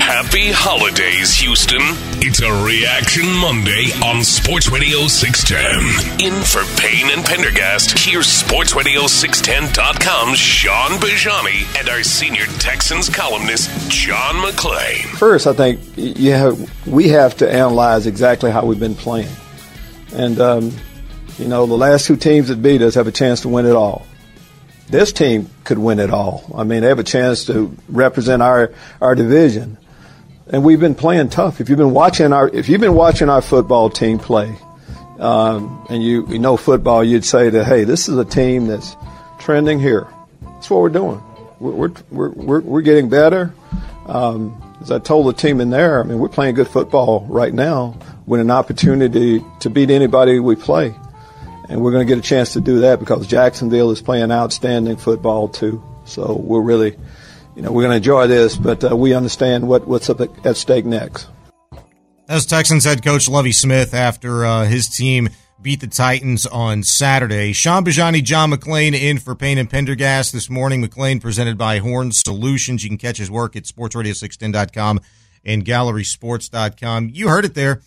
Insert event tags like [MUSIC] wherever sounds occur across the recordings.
Happy holidays, Houston. It's a Reaction Monday on Sports Radio 610. In for Payne and Pendergast, here's SportsRadio610.com's Sean Bajani and our senior Texans columnist, John McClain. First, I think you have, we have to analyze exactly how we've been playing. And, um, you know, the last two teams that beat us have a chance to win it all. This team could win it all. I mean, they have a chance to represent our, our division. And we've been playing tough. If you've been watching our, if you've been watching our football team play, um, and you, you know football, you'd say that, hey, this is a team that's trending here. That's what we're doing. We're, we're, we're, we're getting better. Um, as I told the team in there, I mean, we're playing good football right now with an opportunity to beat anybody we play. And we're going to get a chance to do that because Jacksonville is playing outstanding football too. So we're really, you know, we're going to enjoy this, but uh, we understand what, what's up at stake next. As Texans head coach Lovie Smith after uh, his team beat the Titans on Saturday. Sean Bajani, John McClain in for Payne and Pendergast this morning. McClain presented by Horn Solutions. You can catch his work at sportsradio610.com and gallerysports.com. You heard it there.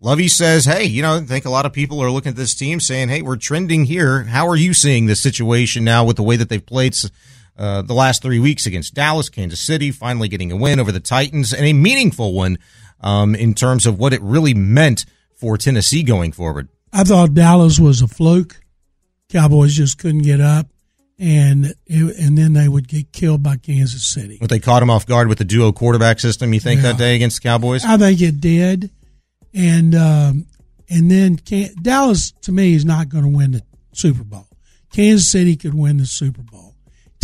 Lovie says, hey, you know, I think a lot of people are looking at this team saying, hey, we're trending here. How are you seeing this situation now with the way that they've played uh, the last three weeks against Dallas, Kansas City, finally getting a win over the Titans and a meaningful one um, in terms of what it really meant for Tennessee going forward? I thought Dallas was a fluke. Cowboys just couldn't get up, and it, and then they would get killed by Kansas City. But they caught him off guard with the duo quarterback system. You think yeah. that day against the Cowboys? I think it did, and um, and then Dallas to me is not going to win the Super Bowl. Kansas City could win the Super Bowl.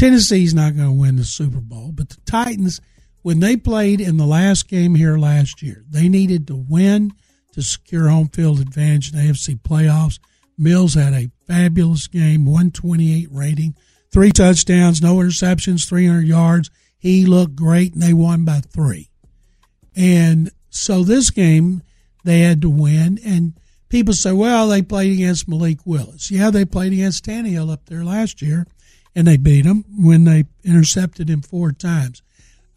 Tennessee's not going to win the Super Bowl, but the Titans, when they played in the last game here last year, they needed to win to secure home field advantage in the AFC playoffs. Mills had a fabulous game, 128 rating, three touchdowns, no interceptions, 300 yards. He looked great, and they won by three. And so this game, they had to win. And people say, well, they played against Malik Willis. Yeah, they played against Tannehill up there last year, and they beat him when they intercepted him four times.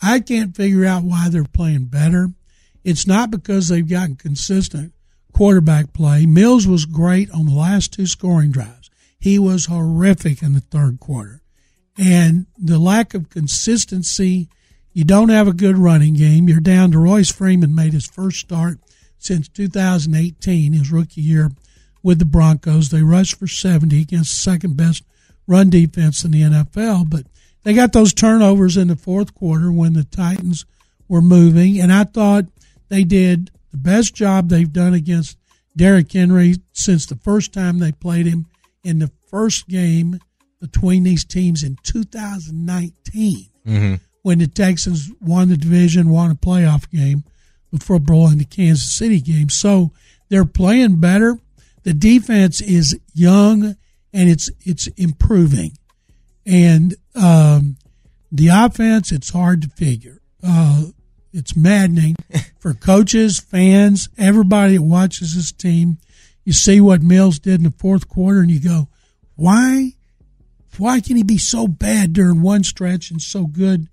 I can't figure out why they're playing better. It's not because they've gotten consistent quarterback play. Mills was great on the last two scoring drives. He was horrific in the third quarter. And the lack of consistency, you don't have a good running game. You're down to Royce Freeman made his first start since 2018, his rookie year with the Broncos. They rushed for 70 against the second best run defense in the NFL, but they got those turnovers in the fourth quarter when the Titans were moving. And I thought they did the best job they've done against Derrick Henry since the first time they played him in the first game between these teams in 2019 mm-hmm. when the Texans won the division, won a playoff game before blowing the Kansas City game. So they're playing better. The defense is young and it's it's improving, and um, the offense it's hard to figure. Uh, it's maddening [LAUGHS] for coaches, fans, everybody that watches this team. You see what Mills did in the fourth quarter, and you go, "Why? Why can he be so bad during one stretch and so good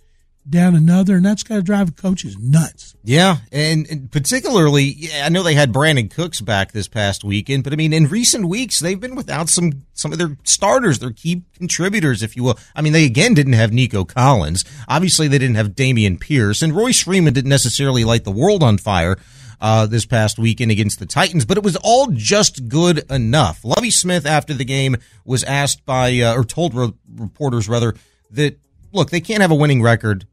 down another, and that's got to drive coaches nuts. Yeah, and, and particularly, yeah, I know they had Brandin Cooks back this past weekend, but I mean, in recent weeks, they've been without some some of their starters, their key contributors, if you will. I mean, they again didn't have Nico Collins. Obviously, they didn't have Dameon Pierce, and Royce Freeman didn't necessarily light the world on fire. Uh, this past weekend against the Titans, but it was all just good enough. Lovie Smith, after the game, was asked by, uh, or told re- reporters rather, that look, they can't have a winning record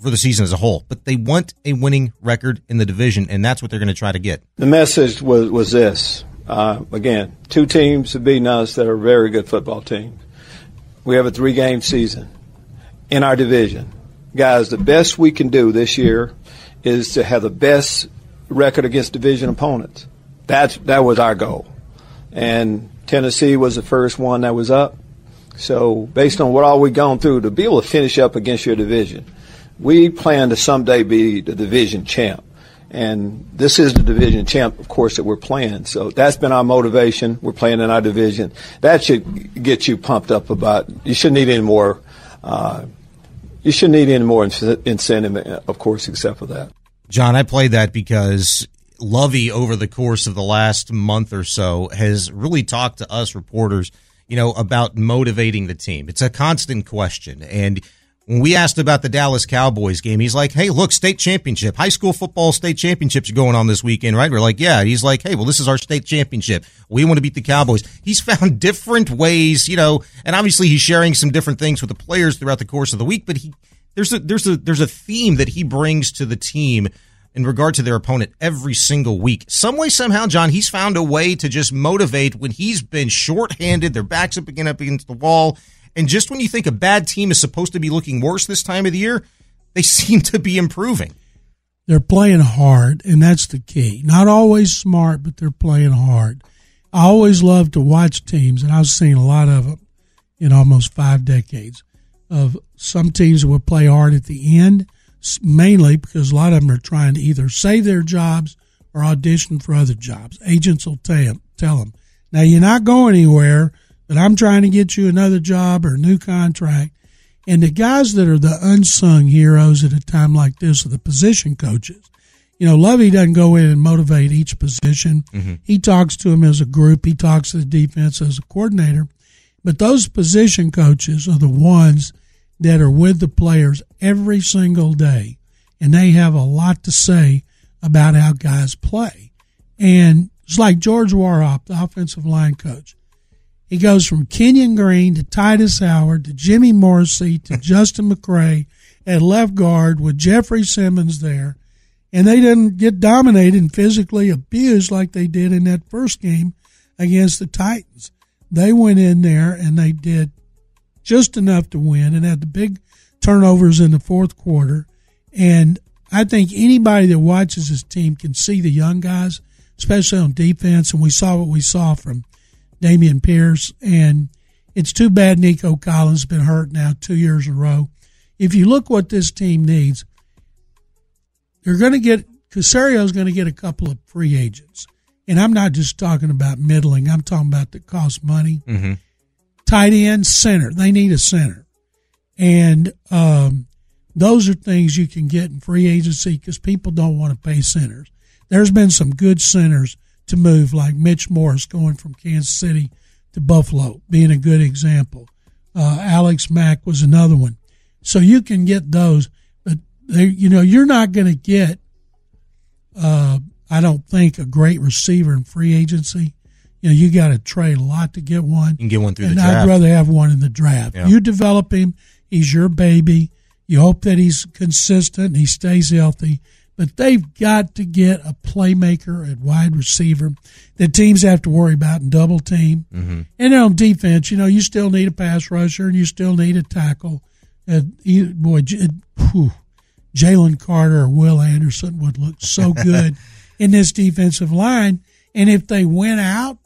for the season as a whole, but they want a winning record in the division, and that's what they're going to try to get. The message was was this: uh, again, two teams have beaten us that are very good football teams. We have a three game season in our division, guys. The best we can do this year is to have the best record against division opponents. That's that was our goal, and Tennessee was the first one that was up. So based on what all we've gone through, to be able to finish up against your division we plan to someday be the division champ. And this is the division champ, of course, that we're playing. So that's been our motivation. We're playing in our division. That should get you pumped up about, you shouldn't need any more, uh, you shouldn't need any more incentive, of course, except for that. John, I played that because Lovie, over the course of the last month or so, has really talked to us reporters, you know, about motivating the team. It's a constant question. And when we asked about the Dallas Cowboys game, he's like, Hey, look, state championship, high school football state championships going on this weekend, right? We're like, yeah. He's like, Hey, well, this is our state championship. We want to beat the Cowboys. He's [LAUGHS] found different ways, you know, and obviously he's sharing some different things with the players throughout the course of the week, but he, there's a, there's a, there's a theme that he brings to the team in regard to their opponent every single week. Some way, somehow, John, he's found a way to just motivate when he's been shorthanded, their backs up again up against the wall and just when you think a bad team is supposed to be looking worse this time of the year, they [LAUGHS] seem to be improving. They're playing hard, and that's the key. Not always smart, but they're playing hard. I always love to watch teams, and I've seen a lot of them in almost five decades. Of some teams will play hard at the end, mainly because a lot of them are trying to either save their jobs or audition for other jobs. Agents will tell them, tell them, now you're not going anywhere but I'm trying to get you another job or a new contract. And the guys that are the unsung heroes at a time like this are the position coaches. You know, Lovie doesn't go in and motivate each position. Mm-hmm. He talks to them as a group. He talks to the defense as a coordinator. But those position coaches are the ones that are with the players every single day. And they have a lot to say about how guys play. And it's like George Warhop, the offensive line coach. He goes from Kenyon Green to Tytus Howard to Jimmy Morrissey to [LAUGHS] Justin McCray at left guard with Jeffrey Simmons there. And they didn't get dominated and physically abused like they did in that first game against the Titans. They went in there and they did just enough to win and had the big turnovers in the fourth quarter. And I think anybody that watches this team can see the young guys, especially on defense. And we saw what we saw from Dameon Pierce, and it's too bad Nico Collins has been hurt now two years in a row. If you look what this team needs, they're going to get Caserio's going to get a couple of free agents, and I'm not just talking about middling. I'm talking about that cost money. Mm-hmm. Tight end, center. They need a center, and um, those are things you can get in free agency because people don't want to pay centers. There's been some good centers to move, like Mitch Morse going from Kansas City to Buffalo, being a good example. Uh, Alex Mack was another one. So you can get those, but they, you know, you're not going to get, uh, I don't think, a great receiver in free agency. You know, you got to trade a lot to get one. You can get one through and the draft. I'd rather have one in the draft. Yeah. You develop him. He's your baby. You hope that he's consistent. And he stays healthy but they've got to get a playmaker at wide receiver that teams have to worry about and double team. Mm-hmm. And on defense, you know, you still need a pass rusher and you still need a tackle. Uh, boy, Jalen Carter or Will Anderson would look so [LAUGHS] good in this defensive line. And if they went out,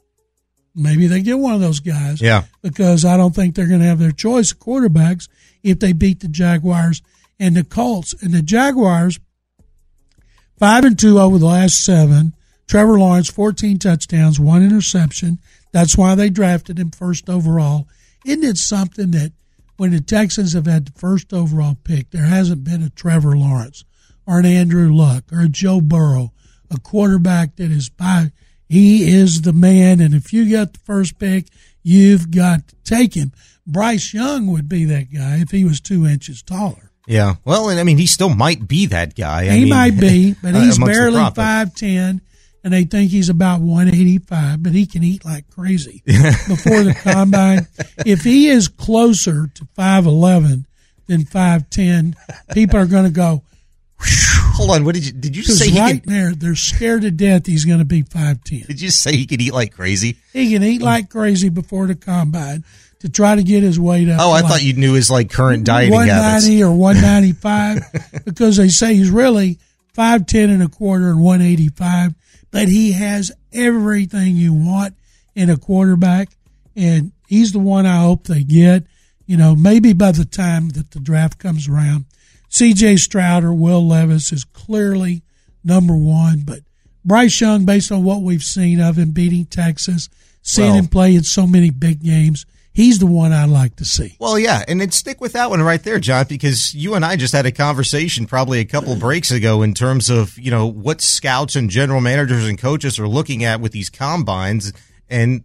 maybe they get one of those guys. Yeah. Because I don't think they're going to have their choice of quarterbacks if they beat the Jaguars and the Colts. And the Jaguars Five and two over the last seven. Trevor Lawrence, 14 touchdowns, one interception. That's why they drafted him first overall. Isn't it something that when the Texans have had the first overall pick, there hasn't been a Trevor Lawrence or an Andrew Luck or a Joe Burrow, a quarterback that is by he is the man. And if you got the first pick, you've got to take him. Bryce Young would be that guy if he was two inches taller. Yeah. Well, and I mean, he still might be that guy. I he mean, might be, [LAUGHS] but he's barely five ten, and they think he's about one eighty five. But he can eat like crazy [LAUGHS] before the combine. If he is closer to five eleven than five ten, people are going to go. Hold on. What did you did you say? He right can, there, they're scared to death. He's going to be five ten. did you say he could eat like crazy? He can eat like crazy before the combine to try to get his weight up. Oh, I like thought you knew his like current dieting [LAUGHS] one habits. ninety or one ninety five because they say he's really five ten and a quarter and one eighty five, but he has everything you want in a quarterback, and he's the one I hope they get. You know, maybe by the time that the draft comes around, C.J. Stroud or Will Levis is clearly number one, but Bryce Young, based on what we've seen of him beating Texas, seeing Well- him play in so many big games, he's the one I'd like to see. Well, yeah, and then stick with that one right there, John, because you and I just had a conversation probably a couple breaks ago in terms of you know what scouts and general managers and coaches are looking at with these combines, and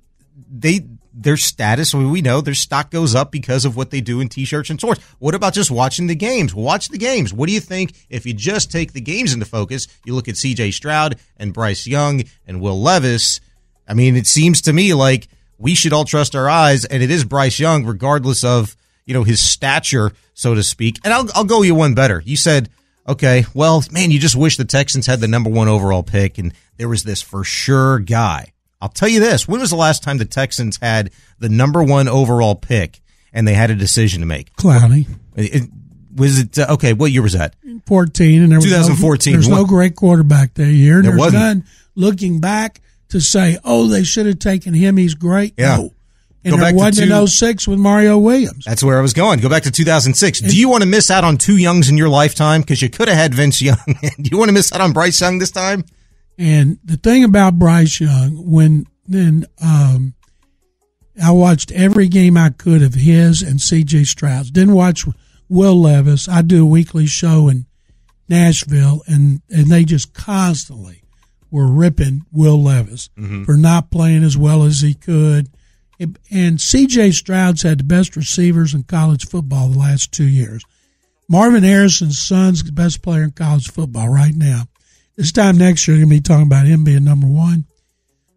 they their status. We know their stock goes up because of what they do in t-shirts and shorts. What about just watching the games? Watch the games. What do you think if you just take the games into focus? You look at C.J. Stroud and Bryce Young and Will Levis. I mean, it seems to me like we should all trust our eyes, and it is Bryce Young, regardless of you know his stature, so to speak. And I'll I'll go you one better. You said, okay, well, man, you just wish the Texans had the number one overall pick, and there was this for sure guy. I'll tell you this: when was the last time the Texans had the number one overall pick and they had a decision to make? Clowney. It- it- was it uh, okay? What year was that? 14 and there was 2014. No, there's no great quarterback that year. There wasn't. none looking back to say, oh, they should have taken him. He's great. Yeah. No. And Go there back wasn't two- an 06 with Mario Williams. That's where I was going. Go back to 2006. Do you want to miss out on two Youngs in your lifetime? Because you could have had Vince Young. [LAUGHS] Do you want to miss out on Bryce Young this time? And the thing about Bryce Young, when then um, I watched every game I could of his and C.J. Stroud's. Didn't watch Will Levis. I do a weekly show in Nashville, and and they just constantly were ripping Will Levis mm-hmm. for not playing as well as he could. It- and C.J. Stroud's had the best receivers in college football the last two years. Marvin Harrison's son's the best player in college football right now. This time next year, you're going to be talking about him being number one.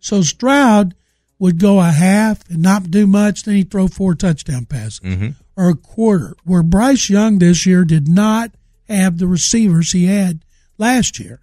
So Stroud would go a half and not do much, then he'd throw four touchdown passes mm-hmm. or a quarter. Where Bryce Young this year did not have the receivers he had last year,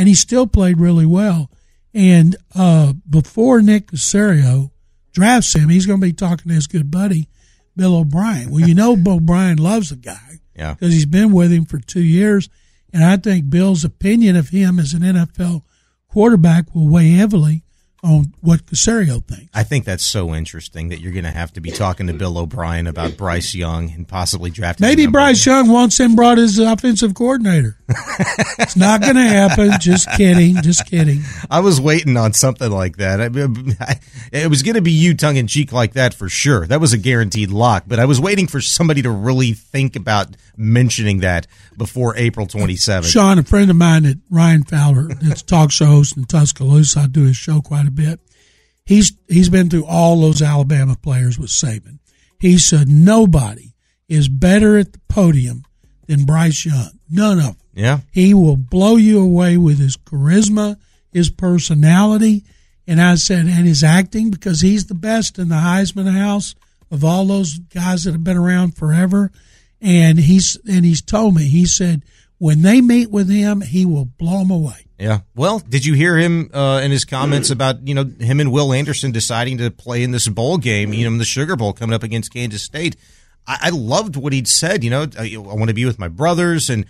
and he still played really well. And uh, before Nick Caserio drafts him, he's going to be talking to his good buddy Bill O'Brien. Well, you know, [LAUGHS] Bill O'Brien loves the guy Yeah. because he's been with him for two years. And I think Bill's opinion of him as an NFL quarterback will weigh heavily on what Caserio thinks. I think that's so interesting that you're going to have to be talking to Bill O'Brien about Bryce Young and possibly drafting. Maybe Bryce Young wants him brought as offensive coordinator. It's not going to happen. Just kidding. Just kidding. I was waiting on something like that. I, I, it was going to be you tongue in cheek like that for sure. That was a guaranteed lock. But I was waiting for somebody to really think about mentioning that before April 27th. Sean, a friend of mine at Ryan Fowler, that's a talk show host in Tuscaloosa. I do his show quite a bit. He's he's been through all those Alabama players with Saban. He said nobody is better at the podium than Bryce Young. None of them. Yeah. He will blow you away with his charisma, his personality, and I said, and his acting because he's the best in the Heisman House of all those guys that have been around forever. And he's and he's told me he said when they meet with him, he will blow them away. Yeah. Well, did you hear him uh, in his comments about you know him and Will Anderson deciding to play in this bowl game, you know, in the Sugar Bowl coming up against Kansas State? I, I loved what he'd said. You know, I want to be with my brothers, and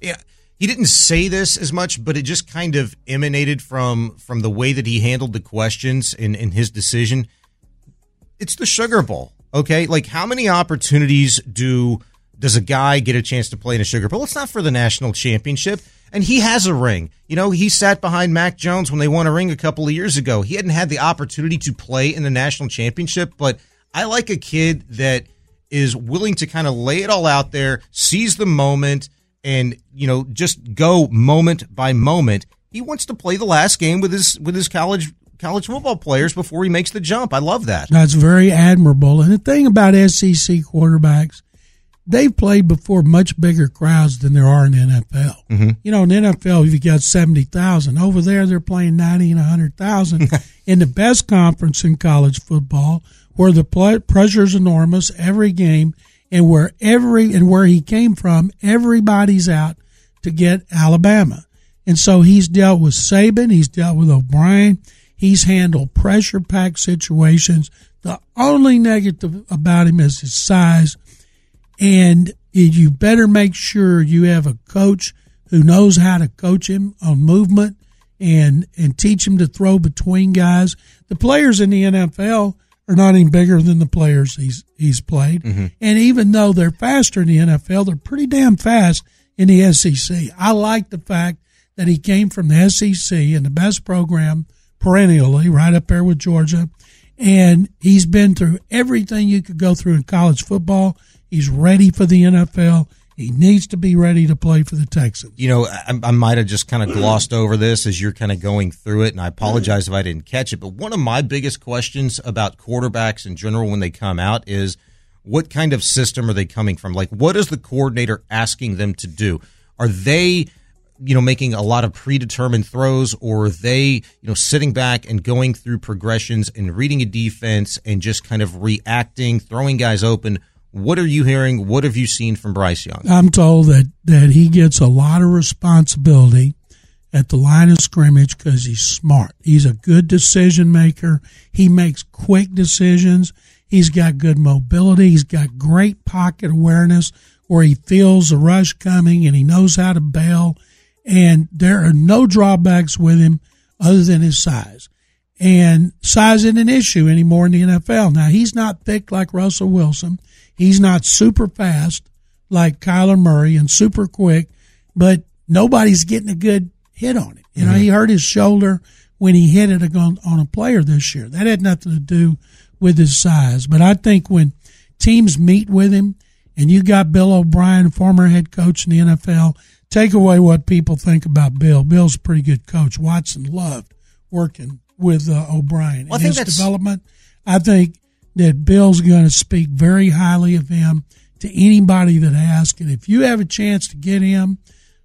yeah, he didn't say this as much, but it just kind of emanated from from the way that he handled the questions in in his decision. It's the Sugar Bowl, okay? Like how many opportunities do does a guy get a chance to play in a Sugar Bowl? It's not for the national championship. And he has a ring. You know, he sat behind Mac Jones when they won a ring a couple of years ago. He hadn't had the opportunity to play in the national championship, but I like a kid that is willing to kind of lay it all out there, seize the moment, and you know just go moment by moment. He wants to play the last game with his with his college college football players before he makes the jump. I love that. That's very admirable. And the thing about SEC quarterbacks, they've played before much bigger crowds than there are in the NFL. Mm-hmm. You know, in the NFL, you've got 70,000. Over there, they're playing 90 and 100,000 [LAUGHS] in the best conference in college football where the play, pressure is enormous every game and where every, and where he came from, everybody's out to get Alabama. And so he's dealt with Saban, he's dealt with O'Brien, he's handled pressure packed situations. The only negative about him is his size and you better make sure you have a coach who knows how to coach him on movement and and teach him to throw between guys. The players in the NFL are not any bigger than the players he's he's played, Mm-hmm. and even though they're faster in the NFL, they're pretty damn fast in the SEC. I like the fact that he came from the SEC and the best program perennially, right up there with Georgia, and he's been through everything you could go through in college football. He's ready for the NFL. He needs to be ready to play for the Texans. You know, I, I might have just kind of glossed over this as you're kind of going through it, and I apologize if I didn't catch it. But one of my biggest questions about quarterbacks in general when they come out is what kind of system are they coming from? Like, what is the coordinator asking them to do? Are they, you know, making a lot of predetermined throws, or are they, you know, sitting back and going through progressions and reading a defense and just kind of reacting, throwing guys open? What are you hearing? What have you seen from Bryce Young? I'm told that, that he gets a lot of responsibility at the line of scrimmage because he's smart. He's a good decision maker. He makes quick decisions. He's got good mobility. He's got great pocket awareness where he feels the rush coming and he knows how to bail. And there are no drawbacks with him other than his size. And size isn't an issue anymore in the NFL. Now, he's not thick like Russell Wilson. He's not super fast like Kyler Murray and super quick, but nobody's getting a good hit on him. You know, he hurt his shoulder when he hit it on, on a player this year. That had nothing to do with his size. But I think when teams meet with him and you got Bill O'Brien, former head coach in the NFL, take away what people think about Bill. Bill's a pretty good coach. Watson loved working with uh, O'Brien Well, I and think his development. I think that Bill's going to speak very highly of him to anybody that asks. And if you have a chance to get him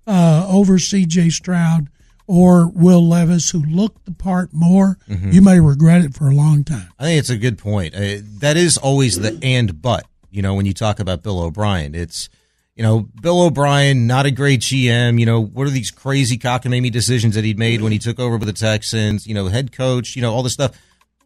uh, over C.J. Stroud or Will Levis, who looked the part more, Mm-hmm. you may regret it for a long time. I think it's a good point. Uh, that is always the and but. You know, when you talk about Bill O'Brien, it's you know Bill O'Brien, not a great GM. You know, what are these crazy cockamamie decisions that he'd made when he took over with the Texans? You know, head coach. You know, all this stuff.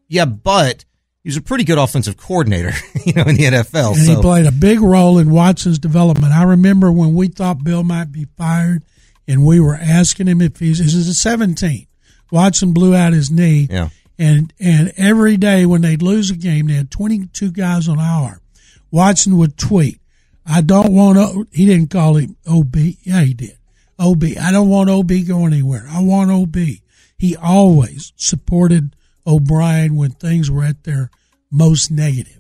Yeah, but he was a pretty good offensive coordinator. [LAUGHS] You know, in the NFL. And so he played a big role in Watson's development. I remember when we thought Bill might be fired, and we were asking him if he's. This is a 17. Watson blew out his knee. Yeah. And and every day when they'd lose a game, they had 22 guys on IR. Watson would tweet, "I don't want O." He didn't call him OB. Yeah, he did. OB. I don't want OB going anywhere. I want OB. He always supported O'Brien when things were at their most negative.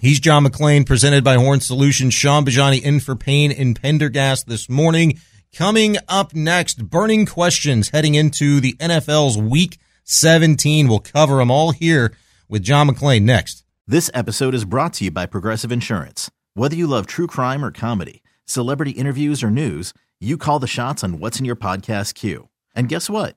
He's John McClain, presented by Horn Solutions. Sean Bajani in for Payne in Pendergast this morning. Coming up next, burning questions heading into the NFL's Week 17. We'll cover them all here with John McClain next. This episode is brought to you by Progressive Insurance. Whether you love true crime or comedy, celebrity interviews or news, you call the shots on what's in your podcast queue. And guess what?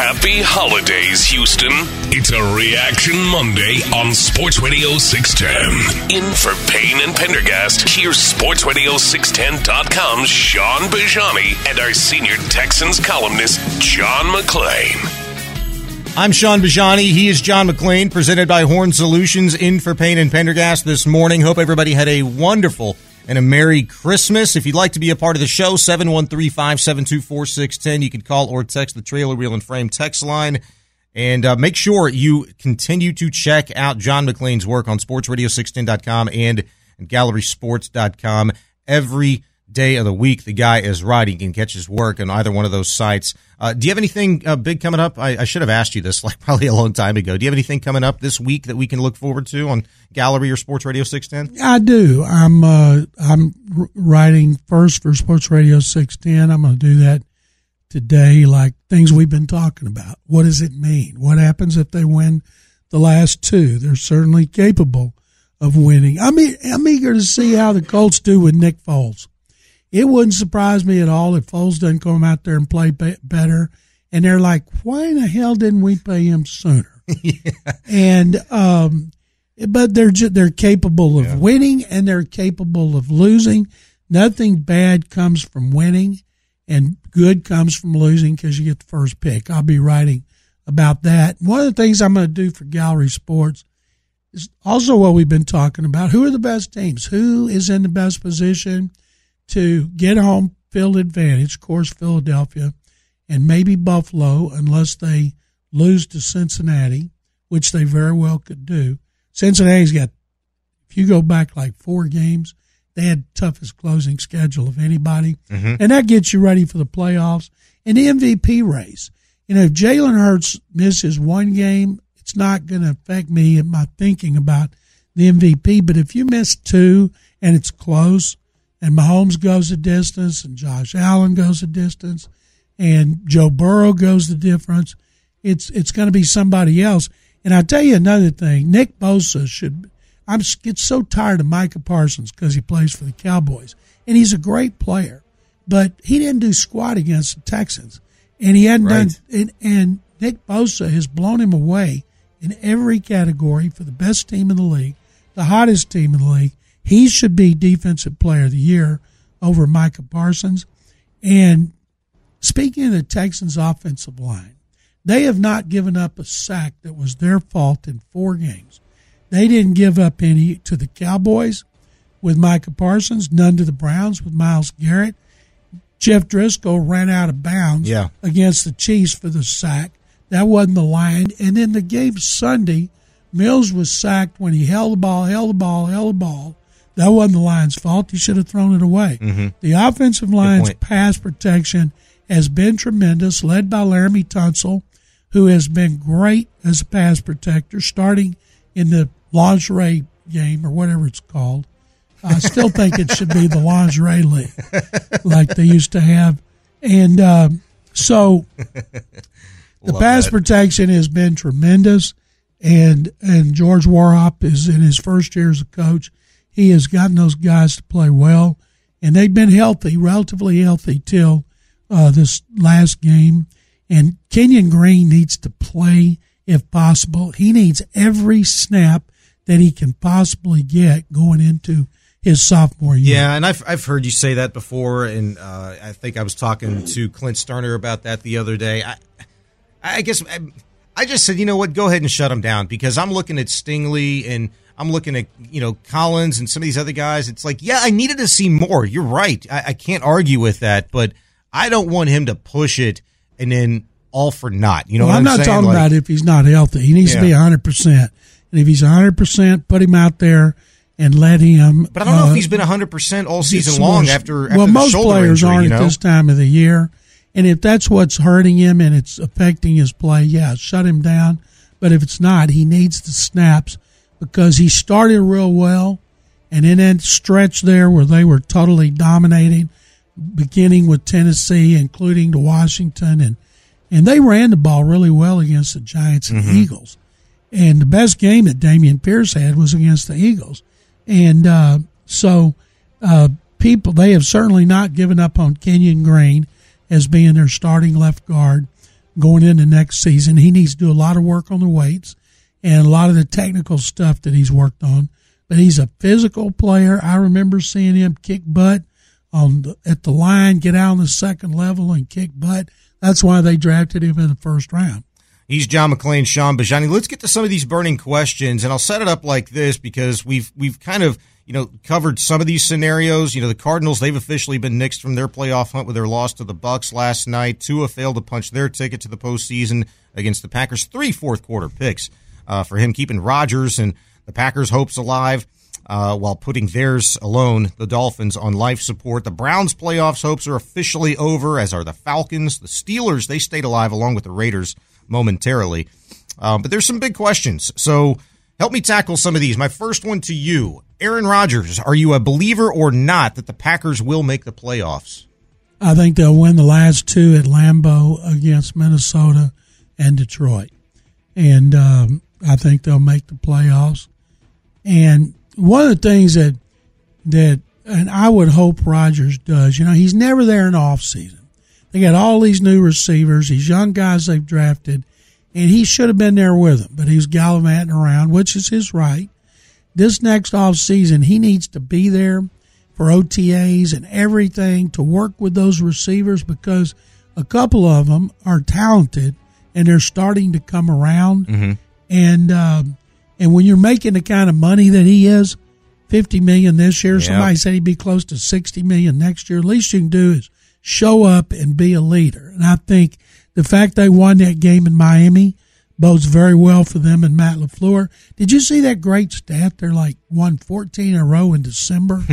Happy holidays, Houston. It's a Reaction Monday on Sports Radio 610. In for Payne and Pendergast, here's SportsRadio610.com's Sean Bajani and our senior Texans columnist, John McClain. I'm Sean Bajani. He is John McClain, presented by Horn Solutions in for Payne and Pendergast this morning. Hope everybody had a wonderful and a Merry Christmas. If you'd like to be a part of the show, 713-572-4610. You can call or text the Trailer Wheel and Frame text line. And uh, make sure you continue to check out John McClain's work on sportsradio610.com and gallerysports.com every day of the week. The guy is riding can catch his work on either one of those sites. Uh, do you have anything uh, big coming up? I, I, should have asked you this [LAUGHS] like probably a long time ago. Do you have anything coming up this week that we can look forward to on Gallery or Sports Radio 610? I do. I'm uh, I'm writing first for Sports Radio 610. I'm going to do that today, like things we've been talking about. What does it mean? What happens if they win the last two? They're certainly capable of winning. I'm, I'm eager to see how the Colts do with Nick Foles. It wouldn't surprise me at all if Foles doesn't come out there and play better. And they're like, why in the hell didn't we pay him sooner? [LAUGHS] yeah. And, um, but they're they're capable of yeah. winning and they're capable of losing. Nothing bad comes from winning and good comes from losing because you get the first pick. I'll be writing about that. One of the things I'm going to do for Gallery Sports is also what we've been talking about. Who are the best teams? Who is in the best position? To get home field advantage, of course, Philadelphia and maybe Buffalo, unless they lose to Cincinnati, which they very well could do. Cincinnati's got, if you go back like four games, they had the toughest closing schedule of anybody. Mm-hmm. And that gets you ready for the playoffs and the MVP race. You know, if Jalen Hurts misses one game, it's not going to affect me in my thinking about the MVP. But if you miss two and it's close, and Mahomes goes a distance, and Josh Allen goes a distance, and Joe Burrow goes the difference. It's it's going to be somebody else. And I'll tell you another thing: Nick Bosa should. I'm get so tired of Micah Parsons because he plays for the Cowboys, and he's a great player, but he didn't do squat against the Texans, and he hadn't right. done. And, and Nick Bosa has blown him away in every category for the best team in the league, the hottest team in the league, he should be Defensive Player of the Year over Micah Parsons. And speaking of the Texans' offensive line, they have not given up a sack that was their fault in four games. They didn't give up any to the Cowboys with Micah Parsons, none to the Browns with Myles Garrett. Jeff Driskel ran out of bounds yeah. against the Chiefs for the sack. That wasn't the line. And then the game Sunday, Mills was sacked when he held the ball, held the ball, held the ball, that wasn't the Lions' fault. He should have thrown it away. Mm-hmm. The offensive line's pass protection has been tremendous, led by Laremy Tunsil, who has been great as a pass protector, starting in the lingerie game or whatever it's called. I still think it should be the lingerie league, like they used to have. And um, so the pass that. protection has been tremendous. And and George Warhop is in his first year as a coach he has gotten those guys to play well, and they've been healthy, relatively healthy till uh, this last game. And Kenyon Green needs to play if possible. He needs every snap that he can possibly get going into his sophomore year. Yeah, and I've I've heard you say that before, and uh, I think I was talking to Clint Stoerner about that the other day. I, I guess I, I just said, you know what, go ahead and shut him down because I'm looking at Stingley and I'm looking at you know Collins and some of these other guys. It's like, yeah, I needed to see more. You're right. I, I can't argue with that, but I don't want him to push it and then all for naught. You know, well, I'm, I'm, not talking like, about if he's not healthy. He needs yeah. to be 100. percent And if he's 100, percent put him out there and let him. But I don't uh, know if uh, he's been 100 percent all season long after, after. well, most players injury, aren't you know? at this time of the year, And if that's what's hurting him and it's affecting his play, yeah, shut him down. But if it's not, he needs the snaps because he started real well. And in that stretch there where they were totally dominating, beginning with Tennessee, including to Washington, and and they ran the ball really well against the Giants and Mm-hmm. Eagles. And the best game that Dameon Pierce had was against the Eagles. And uh, so uh, people, they have certainly not given up on Kenyon Green as being their starting left guard going into next season. He needs to do a lot of work on the weights and a lot of the technical stuff that he's worked on. But he's a physical player. I remember seeing him kick butt on the, at the line, get out on the second level and kick butt. That's why they drafted him in the first round. He's John McClain, Sean Bajani. Let's get to some of these burning questions, and I'll set it up like this because we've we've kind of you know covered some of these scenarios. You know, the Cardinals they've officially been nixed from their playoff hunt with their loss to the Bucs last night. Tua failed to punch their ticket to the postseason against the Packers. Three fourth quarter picks uh, for him, keeping Rodgers and the Packers' hopes alive. Uh, while putting theirs alone, the Dolphins on life support. The Browns' playoffs hopes are officially over, as are the Falcons. The Steelers, they stayed alive along with the Raiders momentarily. Um, but there's some big questions. So help me tackle some of these. My first one to you Aaron Rodgers, are you a believer or not that the Packers will make the playoffs? I think they'll win the last two at Lambeau against Minnesota and Detroit. And um, I think they'll make the playoffs. And one of the things that that and I would hope Rodgers does, you know, he's never there in the off season. They got all these new receivers, these young guys they've drafted, and he should have been there with them, but he was gallivanting around, which is his right. This next off season, he needs to be there for OTAs and everything to work with those receivers because a couple of them are talented and they're starting to come around. Mm-hmm. And um, and when you're making the kind of money that he is, fifty million this year, somebody said he'd be close to sixty million next year. At least you can do is show up and be a leader. And I think the fact they won that game in Miami bodes very well for them and Matt LaFleur. Did you see that great stat? They're like won 14 in a row in December. [LAUGHS]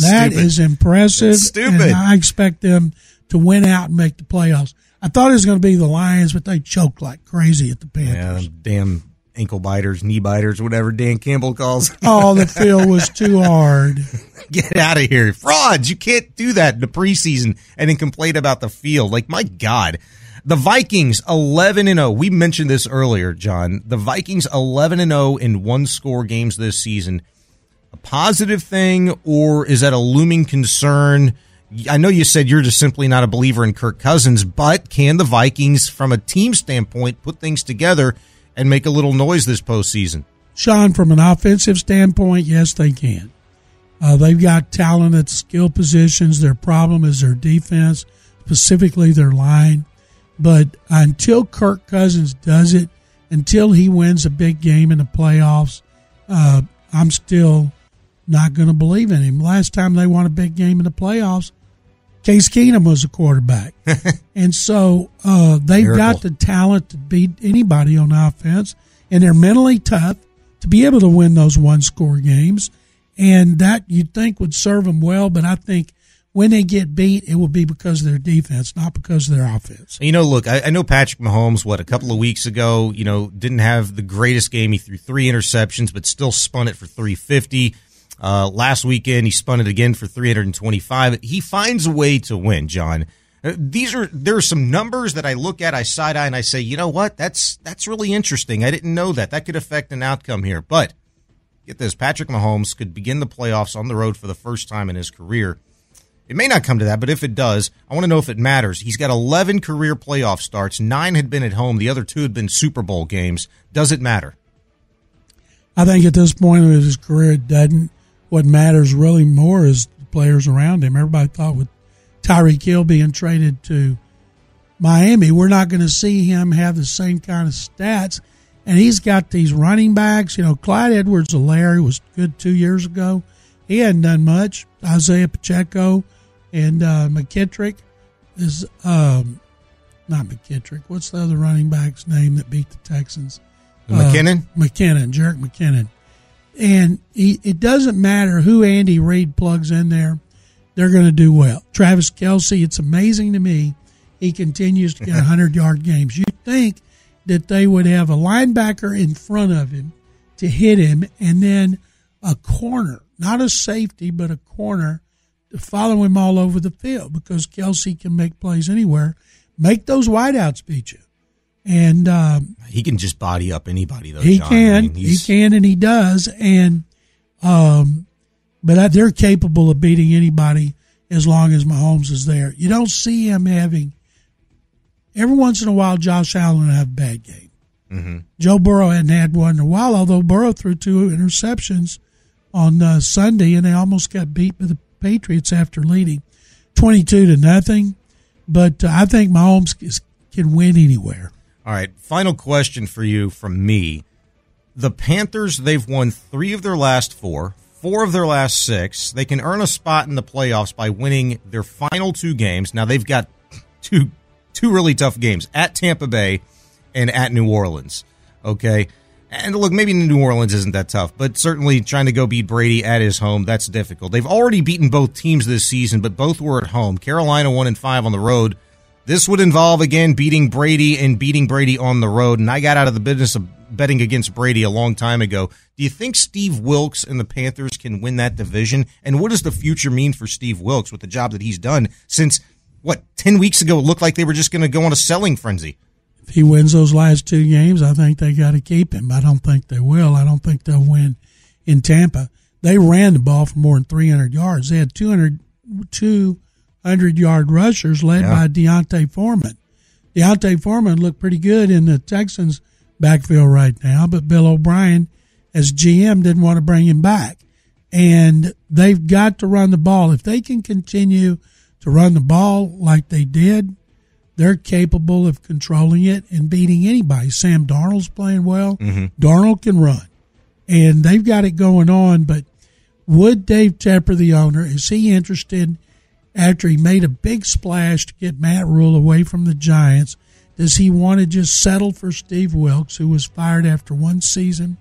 That is impressive. It's stupid. And I expect them to win out and make the playoffs. I thought it was going to be the Lions, but they choked like crazy at the Panthers. them damn ankle biters, knee biters, whatever Dan Campbell calls. Oh, the [LAUGHS] field was too hard. Get out of here. Frauds. You can't do that in the preseason and then complain about the field. Like, my God. The Vikings 11 and 0. We mentioned this earlier, John. The Vikings 11 and 0 in one score games this season. A positive thing or is that a looming concern? I know you said you're just simply not a believer in Kirk Cousins, but can the Vikings from a team standpoint put things together and make a little noise this postseason? Sean, from an offensive standpoint, yes, they can. Uh, they've got talent at skill positions. Their problem is their defense, specifically their line. But until Kirk Cousins does it, until he wins a big game in the playoffs, uh, I'm still not going to believe in him. Last time they won a big game in the playoffs, Case Keenum was a quarterback. [LAUGHS] and so uh, they've Miracle. got the talent to beat anybody on offense, and they're mentally tough to be able to win those one score games. And that you'd think would serve them well, but I think when they get beat, it will be because of their defense, not because of their offense. You know, look, I, I know Patrick Mahomes, what, a couple of weeks ago, you know, didn't have the greatest game. He threw three interceptions, but still spun it for 350. Uh, last weekend, he spun it again for 325. He finds a way to win, John. Uh, These are there are some numbers that I look at, I side eye, and I say, you know what? That's that's really interesting. I didn't know that. That could affect an outcome here. But get this: Patrick Mahomes could begin the playoffs on the road for the first time in his career. It may not come to that, but if it does, I want to know if it matters. He's got 11 career playoff starts. Nine had been at home. The other two had been Super Bowl games. Does it matter? I think at this point of his career, it doesn't. What matters really more is the players around him. Everybody thought with Tyreek Hill being traded to Miami, we're not going to see him have the same kind of stats. And he's got these running backs. You know, Clyde Edwards-Helaire was good two years ago. He hadn't done much. Isaiah Pacheco and uh, McKittrick is um, not McKittrick. What's the other running back's name that beat the Texans? McKinnon? Uh, McKinnon, Jerick McKinnon. And he, it doesn't matter who Andy Reid plugs in there, they're going to do well. Travis Kelce, it's amazing to me. he continues to get 100 [LAUGHS] yard games. You'd think that they would have a linebacker in front of him to hit him and then a corner, not a safety, but a corner to follow him all over the field because Kelsey can make plays anywhere. Make those wideouts beat you. And um, he can just body up anybody, though. He John. can, I mean, he can, and he does. And um, but I, they're capable of beating anybody as long as Mahomes is there. You don't see him having. Every once in a while, Josh Allen will have a bad game. Mm-hmm. Joe Burrow hadn't had one in a while, although Burrow threw two interceptions on uh, Sunday, and they almost got beat by the Patriots after leading twenty-two to nothing. But uh, I think Mahomes is, can win anywhere. All right, final question for you from me. The Panthers, they've won three of their last four, four of their last six. They can earn a spot in the playoffs by winning their final two games. Now they've got [LAUGHS] two two really tough games at Tampa Bay and at New Orleans. Okay. And look, maybe New Orleans isn't that tough, but certainly trying to go beat Brady at his home, that's difficult. They've already beaten both teams this season, but both were at home. Carolina one and five on the road. This would involve again beating Brady and beating Brady on the road. And I got out of the business of betting against Brady a long time ago. Do you think Steve Wilks and the Panthers can win that division? And what does the future mean for Steve Wilks with the job that he's done since what ten weeks ago it looked like they were just going to go on a selling frenzy? If he wins those last two games, I think they got to keep him. I don't think they will. I don't think they'll win in Tampa. They ran the ball for more than 300 yards. They had 200, 200 yard rushers led Yeah. by D'Onta Foreman. D'Onta Foreman looked pretty good in the Texans' backfield right now, but Bill O'Brien, as GM, didn't want to bring him back. And they've got to run the ball. If they can continue to run the ball like they did, they're capable of controlling it and beating anybody. Sam Darnold's playing well. Mm-hmm. Darnold can run, and they've got it going on. But would Dave Tepper, the owner, is he interested after he made a big splash to get Matt Rhule away from the Giants? Does he want to just settle for Steve Wilks, who was fired after one season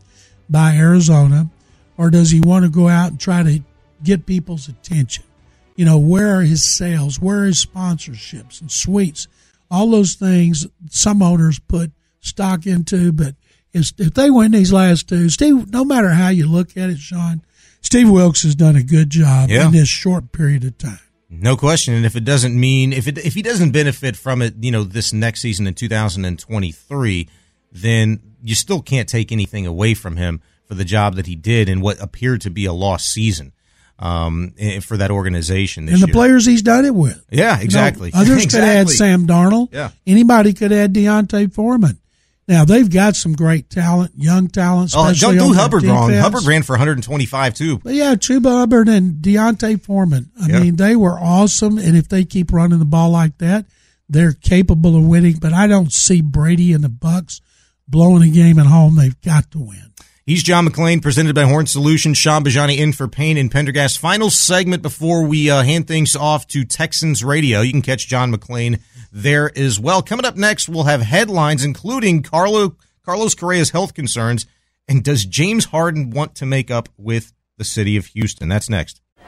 by Arizona, or does he want to go out and try to get people's attention? You know, where are his sales? Where are his sponsorships and suites? All those things some owners put stock into, but if, if they win these last two, Steve, no matter how you look at it, Sean, Steve Wilks has done a good job Yeah. in this short period of time. No question. And if it doesn't mean if it if he doesn't benefit from it, you know, this next season in 2023, then you still can't take anything away from him for the job that he did in what appeared to be a lost season um, eh, for that organization this and the year. players he's done it with. Yeah, You know, exactly. [LAUGHS] others could add Sam Darnold. Yeah. Anybody could add D'Onta Foreman. Now they've got some great talent, young talent. Oh, Especially don't on do Hubbard wrong. Hubbard ran for 125 too. But yeah, Chuba Hubbard and D'Onta Foreman. I Yeah. mean, they were awesome, and if they keep running the ball like that, they're capable of winning. But I don't see Brady and the Bucs blowing a game at home. They've got to win. He's John McClain, presented by Horn Solutions. Sean Bajani in for Payne and Pendergast. Final segment before we uh, hand things off to Texans Radio. You can catch John McClain there as well. Coming up next, we'll have headlines, including Carlo Carlos Correa's health concerns, and does James Harden want to make up with the city of Houston? That's next.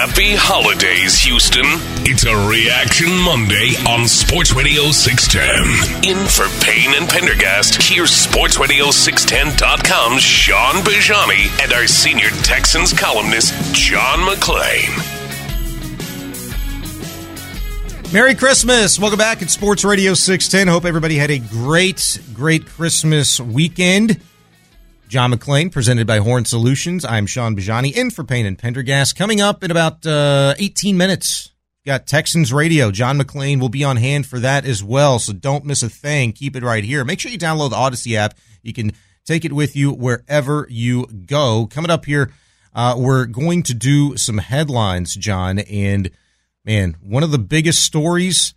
Happy holidays, Houston. It's a Reaction Monday on Sports Radio 610. In for Payne and Pendergast, here's SportsRadio610.com's Sean Bajani and our senior Texans columnist, John McClain. Merry Christmas. Welcome back at Sports Radio 610. Hope everybody had a great, great Christmas weekend. John McClain, presented by Horn Solutions. I'm Sean Bajani, in for Payne and Pendergast. Coming up in about uh, 18 minutes, got Texans Radio. John McClain will be on hand for that as well, so don't miss a thing. Keep it right here. Make sure you download the Audacy app. You can take it with you wherever you go. Coming up here, uh, we're going to do some headlines, John, and man, one of the biggest stories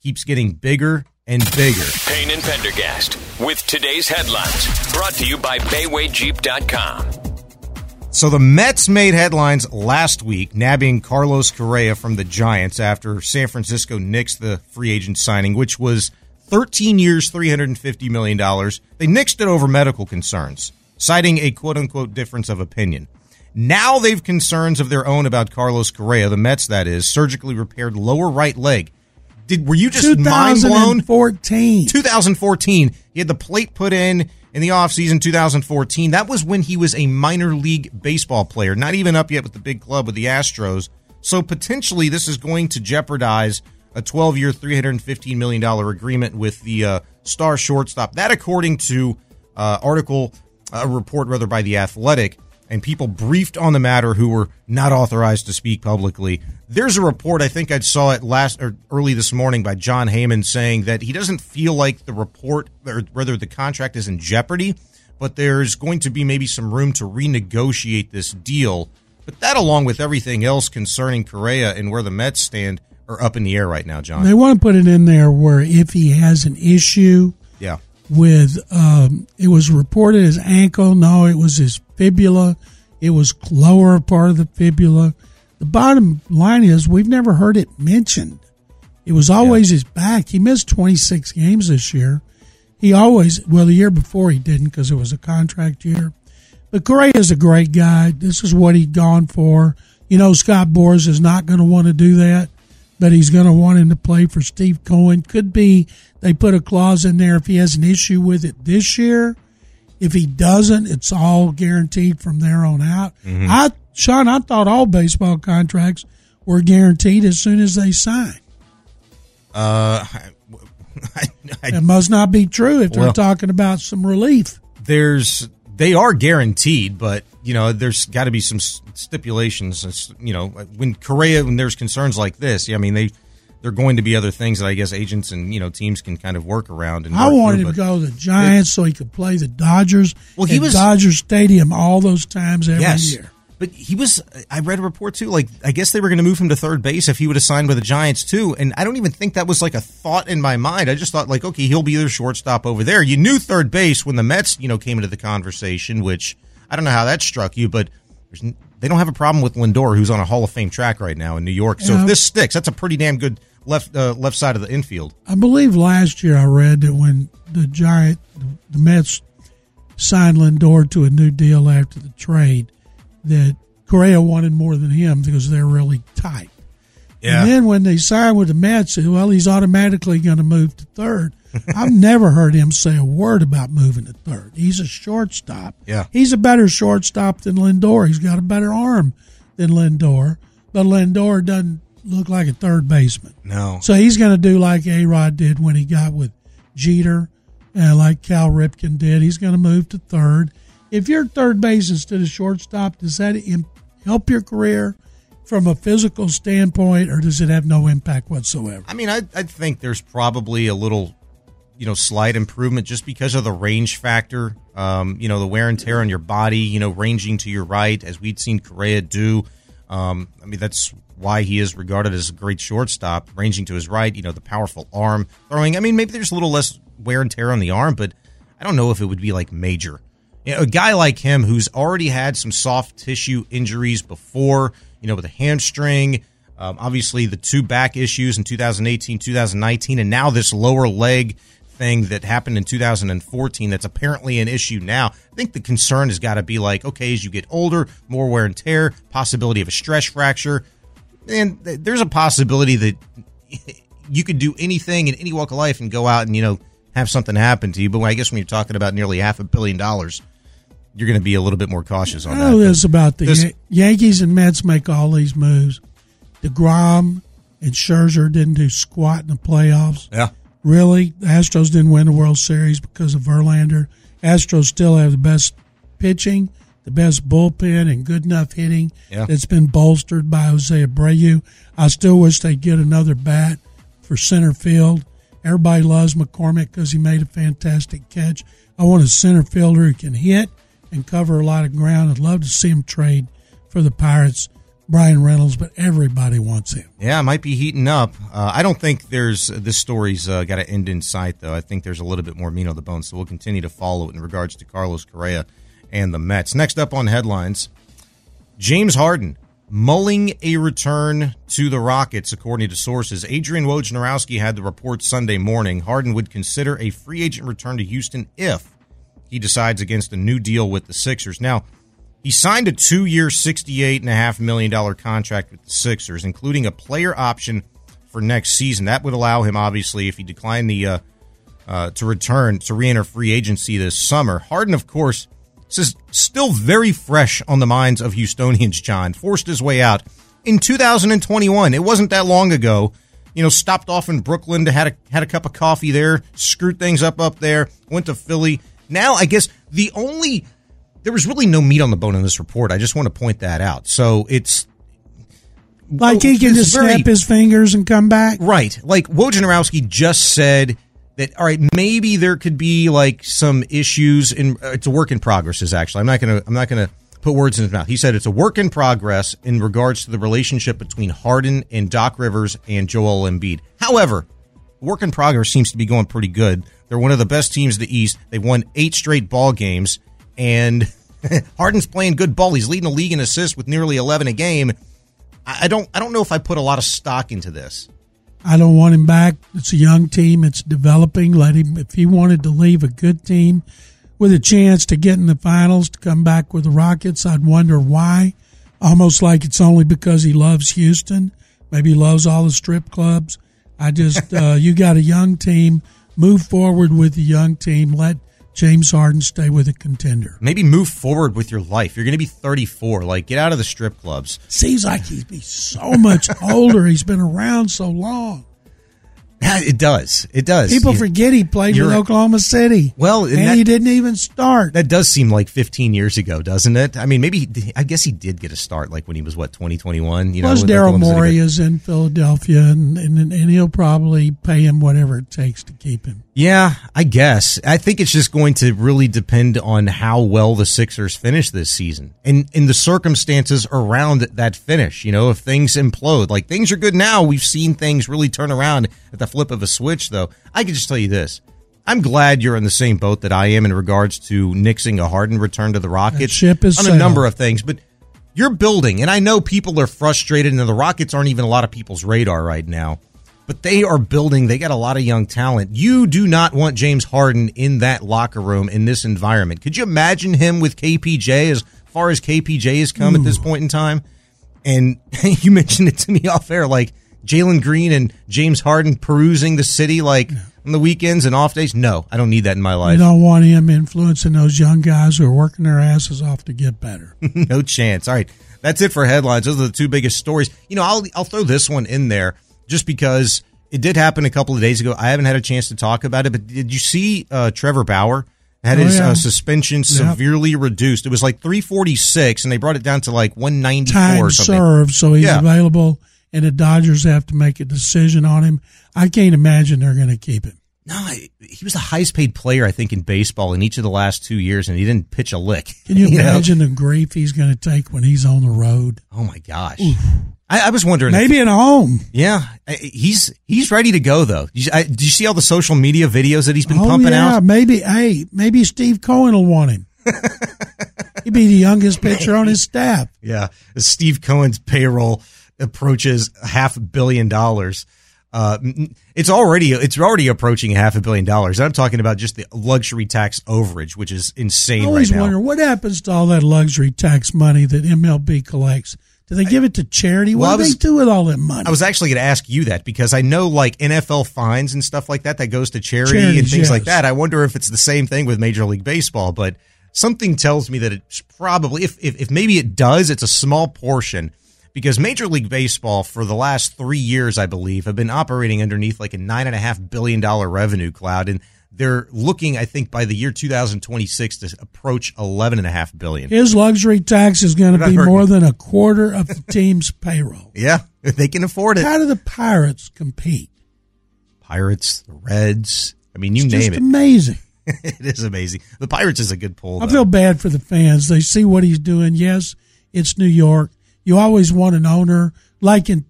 keeps getting bigger and bigger. Payne and Pendergast with today's headlines brought to you by BaywayJeep.com. So the Mets made headlines last week, nabbing Carlos Correa from the Giants after San Francisco nixed the free agent signing, which was 13 years, $350 million. They nixed it over medical concerns, citing a quote unquote difference of opinion. Now they've concerns of their own about Carlos Correa, the Mets, that is, surgically repaired lower right leg did were you just mind blown? 2014. 2014. He had the plate put in in the offseason 2014. That was when he was a minor league baseball player, not even up yet with the big club with the Astros. So potentially this is going to jeopardize a 12-year, 315 million dollar agreement with the uh, star shortstop. That according to uh, article a report rather by the Athletic and people briefed on the matter who were not authorized to speak publicly. There's a report I think I saw it last or early this morning by Jon Heyman saying that he doesn't feel like the report or whether the contract is in jeopardy, but there's going to be maybe some room to renegotiate this deal. But that, along with everything else concerning Correa and where the Mets stand, are up in the air right now, John. They want to put it in there where if he has an issue, yeah, with um, it was reported as ankle. No, it was his fibula. It was lower part of the fibula. The bottom line is we've never heard it mentioned. It was always yeah. his back. He missed 26 games this year. He always, well, the year before he didn't because it was a contract year. But Correa is a great guy. This is what he'd gone for. You know, Scott Boras is not going to want to do that, but he's going to want him to play for Steve Cohen. Could be they put a clause in there if he has an issue with it this year. If he doesn't, it's all guaranteed from there on out. Mm-hmm. I, Sean, I thought all baseball contracts were guaranteed as soon as they sign. Uh, [LAUGHS] I, I, it must not be true if well, they're talking about some relief. There's they are guaranteed, but you know there's got to be some stipulations. You know when Correa when there's concerns like this, I mean they there are going to be other things that I guess agents and you know teams can kind of work around. And I wanted through, to go to the Giants it, so he could play the Dodgers. Well, he was Dodger Stadium all those times every yes, year. But he was. I read a report too. Like I guess they were going to move him to third base if he would have signed with the Giants too. And I don't even think that was like a thought in my mind. I just thought like, okay, he'll be their shortstop over there. You knew third base when the Mets, you know, came into the conversation. Which I don't know how that struck you, but they don't have a problem with Lindor, who's on a Hall of Fame track right now in New York. So yeah. if this sticks, that's a pretty damn good left uh, left side of the infield. I believe last year I read that when the Giant the Mets signed Lindor to a new deal after the trade, that Correa wanted more than him because they're really tight. Yeah. And then when they signed with the Mets, well, he's automatically going to move to third. [LAUGHS] I've never heard him say a word about moving to third. He's a shortstop. Yeah. He's a better shortstop than Lindor. He's got a better arm than Lindor, but Lindor doesn't look like a third baseman. No. So he's going to do like A Rod did when he got with Jeter, and like Cal Ripken did. He's going to move to third. If you're third base instead of shortstop, does that help your career from a physical standpoint, or does it have no impact whatsoever? I mean, I, I think there's probably a little you know, slight improvement just because of the range factor. Um, you know, the wear and tear on your body. You know, ranging to your right, as we'd seen Correa do. Um, I mean, that's why he is regarded as a great shortstop, ranging to his right. You know, the powerful arm throwing. I mean, maybe there's a little less wear and tear on the arm, but I don't know if it would be like major. You know, a guy like him who's already had some soft tissue injuries before, you know, with a hamstring, um, obviously the two back issues in 2018, 2019, and now this lower leg thing that happened in 2014 that's apparently an issue now. I think the concern has got to be like, okay, as you get older, more wear and tear, possibility of a stress fracture, and there's a possibility that [LAUGHS] you could do anything in any walk of life and go out and you know have something happen to you. But I guess when you're talking about nearly half a billion dollars, you're going to be a little bit more cautious on I that. Oh, know this about the this- Yan- Yankees and Mets make all these moves. DeGrom and Scherzer didn't do squat in the playoffs. Yeah. Really? The Astros didn't win the World Series because of Verlander. Astros still have the best pitching, the best bullpen, and good enough hitting Yeah. that's been bolstered by Jose Abreu. I still wish they'd get another bat for center field. Everybody loves McCormick because he made a fantastic catch. I want a center fielder who can hit and cover a lot of ground. I'd love to see him trade for the Pirates, Bryan Reynolds, but everybody wants him. Yeah, it might be heating up. Uh, I don't think there's this story's uh, got to end in sight, though. I think there's a little bit more meat on the bone, so we'll continue to follow it in regards to Carlos Correa and the Mets. Next up on headlines, James Harden mulling a return to the Rockets, according to sources. Adrian Wojnarowski had the report Sunday morning. Harden would consider a free agent return to Houston if he decides against a new deal with the Sixers. Now, he signed a two year, $68.5 million contract with the Sixers, including a player option for next season. That would allow him, obviously, if he declined the uh, uh, to return to re enter free agency this summer. Harden, of course, is still very fresh on the minds of Houstonians, John. Forced his way out in 2021. It wasn't that long ago. You know, stopped off in Brooklyn to had a had a cup of coffee there, screwed things up up there, went to Philly. Now, I guess the only there was really no meat on the bone in this report. I just want to point that out. So it's Like he can just very- snap his fingers and come back. Right. Like Wojnarowski just said that, all right, maybe there could be like some issues in, uh, it's a work in progress is actually, I'm not to, I'm not going to put words in his mouth. He said it's a work in progress in regards to the relationship between Harden and Doc Rivers and Joel Embiid. However, work in progress seems to be going pretty good. They're one of the best teams in the East. They've won eight straight ball games and [LAUGHS] Harden's playing good ball. He's leading the league in assists with nearly 11 a game. I I don't, I don't know if I put a lot of stock into this. I don't want him back. It's a young team. It's developing. Let him. If he wanted to leave a good team with a chance to get in the finals to come back with the Rockets, I'd wonder why. Almost like it's only because he loves Houston. Maybe he loves all the strip clubs. I just, [LAUGHS] uh, you got a young team. Move forward with the young team. Let James Harden stay with a contender. maybe move forward with your life. You're going to be 34. Like, get out of the strip clubs. Seems like he'd be so much [LAUGHS] older. He's been around so long. It does. It does. People You- forget he played with Oklahoma City. Well, and and that- he didn't even start. That does seem like 15 years ago, doesn't it? I mean, maybe he- I guess he did get a start like when he was what 2021. You Plus, with Daryl Oklahoma City, but- Morey is in Philadelphia, and, and and he'll probably pay him whatever it takes to keep him. Yeah, I guess. I think it's just going to really depend on how well the Sixers finish this season and in the circumstances around that finish. You know, if things implode, like things are good now, we've seen things really turn around at the flip of a switch, though. I can just tell you this. I'm glad you're in the same boat that I am in regards to nixing a Harden return to the Rockets ship is on a number of things, but you're building, and I know people are frustrated, and the Rockets aren't even a lot of people's radar right now but they are building. They got a lot of young talent. You do not want James Harden in that locker room in this environment. Could you imagine him with KPJ as far as KPJ has come at this point in time? And [LAUGHS] you mentioned it to me off air, like Jalen Green and James Harden perusing the city like on the weekends and off days. No, I don't need that in my You life. don't want him influencing those young guys who are working their asses off to get better. [LAUGHS] no chance. All right. That's it for headlines. Those are the two biggest stories. You know, I'll I'll throw this one in there just because it did happen a couple of days ago. I haven't had a chance to talk about it, but did you see uh, Trevor Bauer had Oh, his yeah. uh, suspension severely reduced? It was like 346 and they brought it down to like 194 or Time something. served, so he's Yeah. available, and the Dodgers have to make a decision on him. I can't imagine they're going to keep him. No, he was the highest paid player I think in baseball in each of the last two years, and he didn't pitch a lick. Can you [LAUGHS] know? imagine the grief he's going to take when he's on the road? Oh my gosh! I, I was wondering. if- Maybe at home. yeah, he's he's ready to go though. You, I, did you see all the social media videos that he's been oh pumping yeah, out? maybe. Hey, maybe Steve Cohen will want him. [LAUGHS] He'd be the youngest pitcher on his staff. Yeah, Steve Cohen's payroll approaches half a billion dollars. Uh, it's already it's already approaching half a billion dollars. I'm talking about just the luxury tax overage, which is insane. I always right wonder what happens to all that luxury tax money that MLB collects. Do they give it to charity? Well, What do was- they do with all that money? I was actually going to ask you that because I know like NFL fines and stuff like that that goes to charity and Charities, things like that. I wonder if it's the same thing with Major League Baseball, but something tells me that it's probably if if, if maybe it does, it's a small portion because Major League Baseball for the last three years, I believe, have been operating underneath like a nine and a half billion dollar revenue cloud and. They're looking, I think, by the year 2026 to approach 11 and a half billion. His luxury tax is going to be more than a quarter of the team's payroll. [LAUGHS] Yeah, if they can afford it. How do the Pirates compete? Pirates, the Reds. I mean, you It's name just it. amazing. [LAUGHS] it is amazing. The Pirates is a good pull. I though. feel bad for the fans. They see what he's doing. Yes, it's New York. You always want an owner like in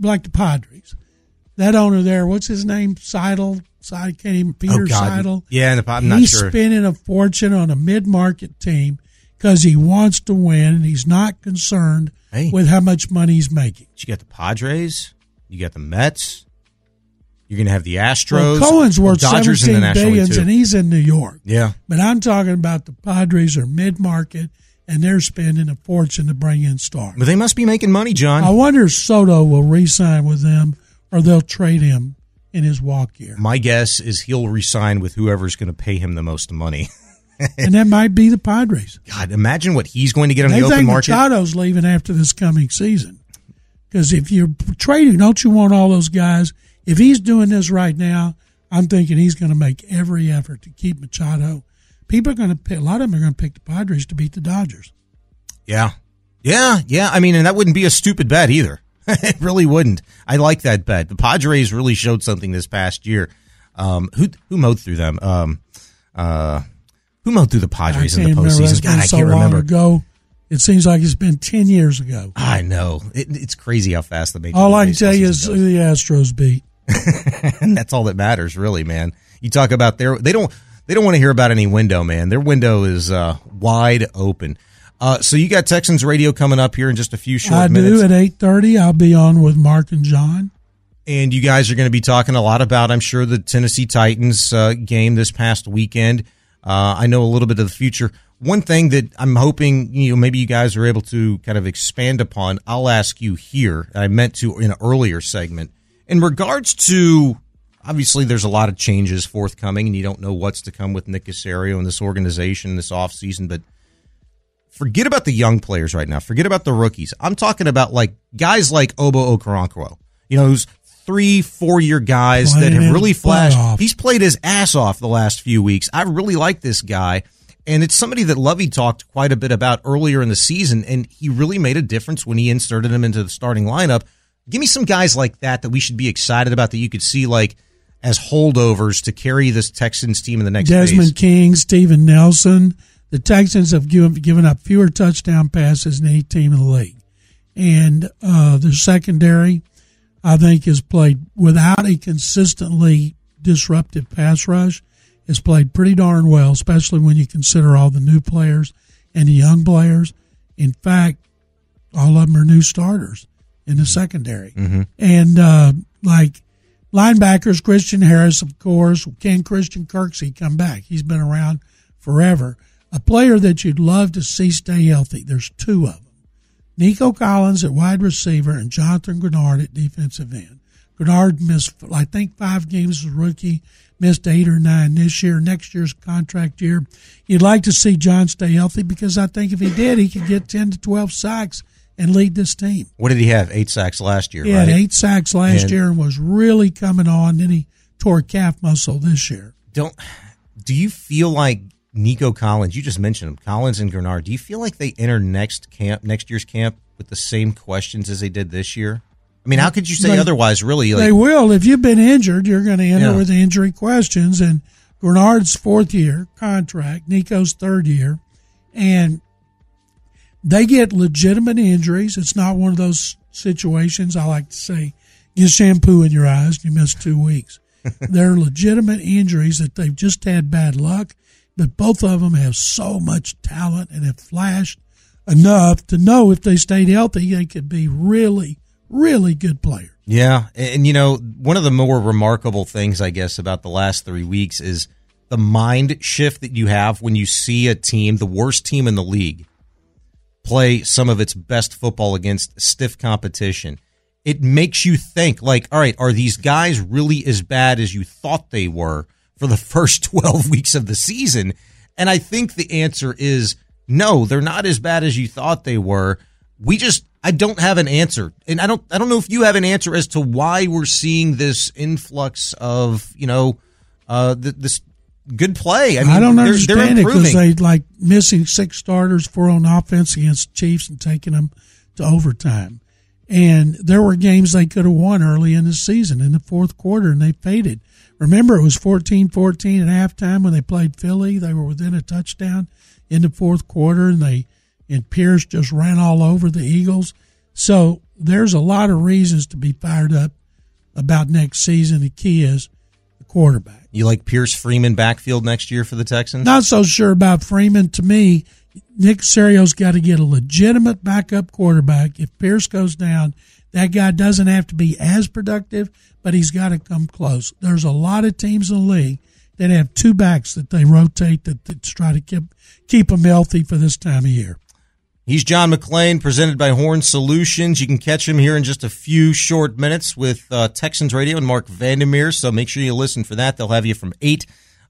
like the Padres. That owner there, what's his name? Seidel. Seidel can't even Peter oh God, Seidel. yeah, and I'm not he's sure. spending a fortune on a mid-market team because he wants to win and he's not concerned Hey. with how much money he's making. you got the Padres, you got the Mets. You're going to have the Well, Astros. Cohen's worth Dodgers in the seventeen National League, billions, too. and he's in New York. Yeah, But I'm talking about the Padres are mid-market and they're spending a fortune to bring in stars. but they must be making money, John. I wonder if Soto will re-sign with them or they'll trade him in his walk year. My guess is he'll resign with whoever's going to pay him the most money. [LAUGHS] and that might be the Padres. God, imagine what he's going to get on they the open market. Machado's leaving after this coming season. Because if you're trading, don't you want all those guys? If he's doing this right now, I'm thinking he's going to make every effort to keep Machado. People are going to pick, a lot of them are going to pick the Padres to beat the Dodgers. Yeah. Yeah, yeah. I mean, and that wouldn't be a stupid bet either. [LAUGHS] it really wouldn't. I like that bet. The Padres really showed something this past year. Um, who who mowed through them? Um, uh, who mowed through the Padres in the postseason? God, I so can't remember. ago. It seems like it's been 10 years ago. I know. It, it's crazy how fast the major. All I can tell you is who the Astros beat. [LAUGHS] and that's all that matters, really, man. You talk about their they don't they don't want to hear about any window, man. Their window is uh, wide open. Uh, so you got Texans radio coming up here in just a few short I minutes. do at 8.30. I'll be on with Mark and John. and you guys are going to be talking a lot about, I'm sure, the Tennessee Titans uh, game this past weekend. Uh, I know a little bit of the future. One thing that I'm hoping, you know, maybe you guys are able to kind of expand upon. I'll ask you here. I meant to in an earlier segment in regards to. Obviously, there's a lot of changes forthcoming, and you don't know what's to come with Nick Caserio and this organization this offseason. But forget about the young players right now. Forget about the rookies. I'm talking about like guys like Ogbo Okoronkwo, you know, who's three, four year guys Playing that have really flashed. off. He's played his ass off the last few weeks. I really like this guy. And it's somebody that Lovie talked quite a bit about earlier in the season, and he really made a difference when he inserted him into the starting lineup. Give me some guys like that that we should be excited about that you could see like as holdovers to carry this Texans team in the next Desmond phase. King, Steven Nelson. The Texans have given, given up fewer touchdown passes than any team in the league. And uh, their secondary, I think, has played without a consistently disruptive pass rush, has played pretty darn well, especially when you consider all the new players and the young players. In fact, all of them are new starters in the secondary. Mm-hmm. And uh, like linebackers, Christian Harris, of course. Can Christian Kirksey come back? He's been around forever. A player that you'd love to see stay healthy. There's two of them. Nico Collins at wide receiver and Jonathan Greenard at defensive end. Greenard missed, I think, five games as a rookie, missed eight or nine this year. Next year's contract year. You'd like to see John stay healthy because I think if he did, he could get 10 to 12 sacks and lead this team. What did he have? Eight sacks last year. He right? had eight sacks last And- year and was really coming on. Then he tore calf muscle this year. don't do you feel like Nico Collins, you just mentioned him, Collins and Greenard, do you feel like they enter next camp next year's camp with the same questions as they did this year? I mean, how could you say They- otherwise? Really, like, they will. If you've been injured, you're going to enter Yeah. with injury questions. And Greenard's fourth year contract, Nico's third year, and they get legitimate injuries. It's not one of those situations I like to say, get shampoo in your eyes, you miss two weeks. [LAUGHS] They're legitimate injuries that they've just had bad luck, but both of them have so much talent and have flashed enough to know if they stayed healthy, they could be really, really good players. Yeah, and, and, you know, one of the more remarkable things, I guess, about the last three weeks is the mind shift that you have when you see a team, the worst team in the league, play some of its best football against stiff competition. It makes you think, like, all right, are these guys really as bad as you thought they were for the [LAUGHS] first 12 weeks of the season? And I think the answer is no, they're not as bad as you thought they were. We just I don't have an answer. And I don't I don't know if you have an answer as to why we're seeing this influx of, you know, uh th- this good play. I mean, I don't they're, understand they're it because they like missing six starters, four on offense against Chiefs, and taking them to overtime. And there were games they could have won early in the season in the fourth quarter, and they faded. Remember, it was 14 14 at halftime when they played Philly. They were within a touchdown in the fourth quarter, and they and Pierce just ran all over the Eagles. So there's a lot of reasons to be fired up about next season. The key is quarterback. You like Pierce Freeman backfield next year for the Texans? Not so sure about Freeman. To me, Nick Serio's got to get a legitimate backup quarterback. If Pierce goes down, that guy doesn't have to be as productive, but he's got to come close. There's a lot of teams in the league that have two backs that they rotate that, that try to keep keep them healthy for this time of year. He's John McClain, presented by Horn Solutions. You can catch him here in just a few short minutes with uh, Texans Radio and Marc Vandermeer. So make sure you listen for that. They'll have you from 8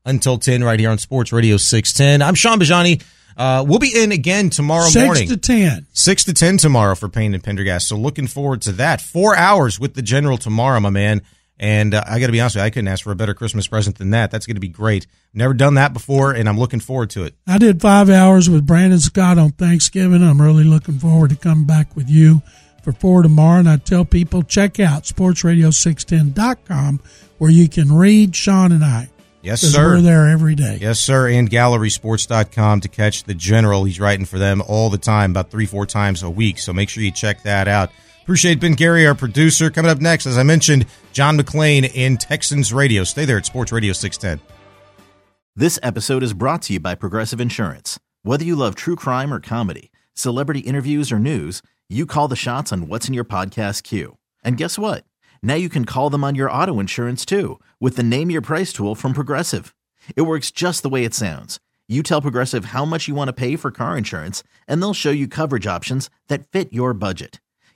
until 10 right here on Sports Radio 610. I'm Sean Bajani. Uh, we'll be in again tomorrow Six morning. to ten. 6 to 10 tomorrow for Payne and Pendergast. So looking forward to that. Four hours with the General tomorrow, my man. And uh, I got to be honest with you, I couldn't ask for a better Christmas present than that. That's going to be great. Never done that before, and I'm looking forward to it. I did five hours with Brandon Scott on Thanksgiving. I'm really looking forward to coming back with you for four tomorrow. And I tell people check out sportsradio610.com where you can read Sean and I. Yes, sir. We're there every day. Yes, sir. And gallerysports.com to catch the general. He's writing for them all the time, about three, four times a week. So make sure you check that out. Appreciate Ben Gary, our producer. Coming up next, as I mentioned, John McClain in Texans Radio. Stay there at Sports Radio 610. This episode is brought to you by Progressive Insurance. Whether you love true crime or comedy, celebrity interviews or news, you call the shots on what's in your podcast queue. And guess what? Now you can call them on your auto insurance too with the Name Your Price tool from Progressive. It works just the way it sounds. You tell Progressive how much you want to pay for car insurance, and they'll show you coverage options that fit your budget.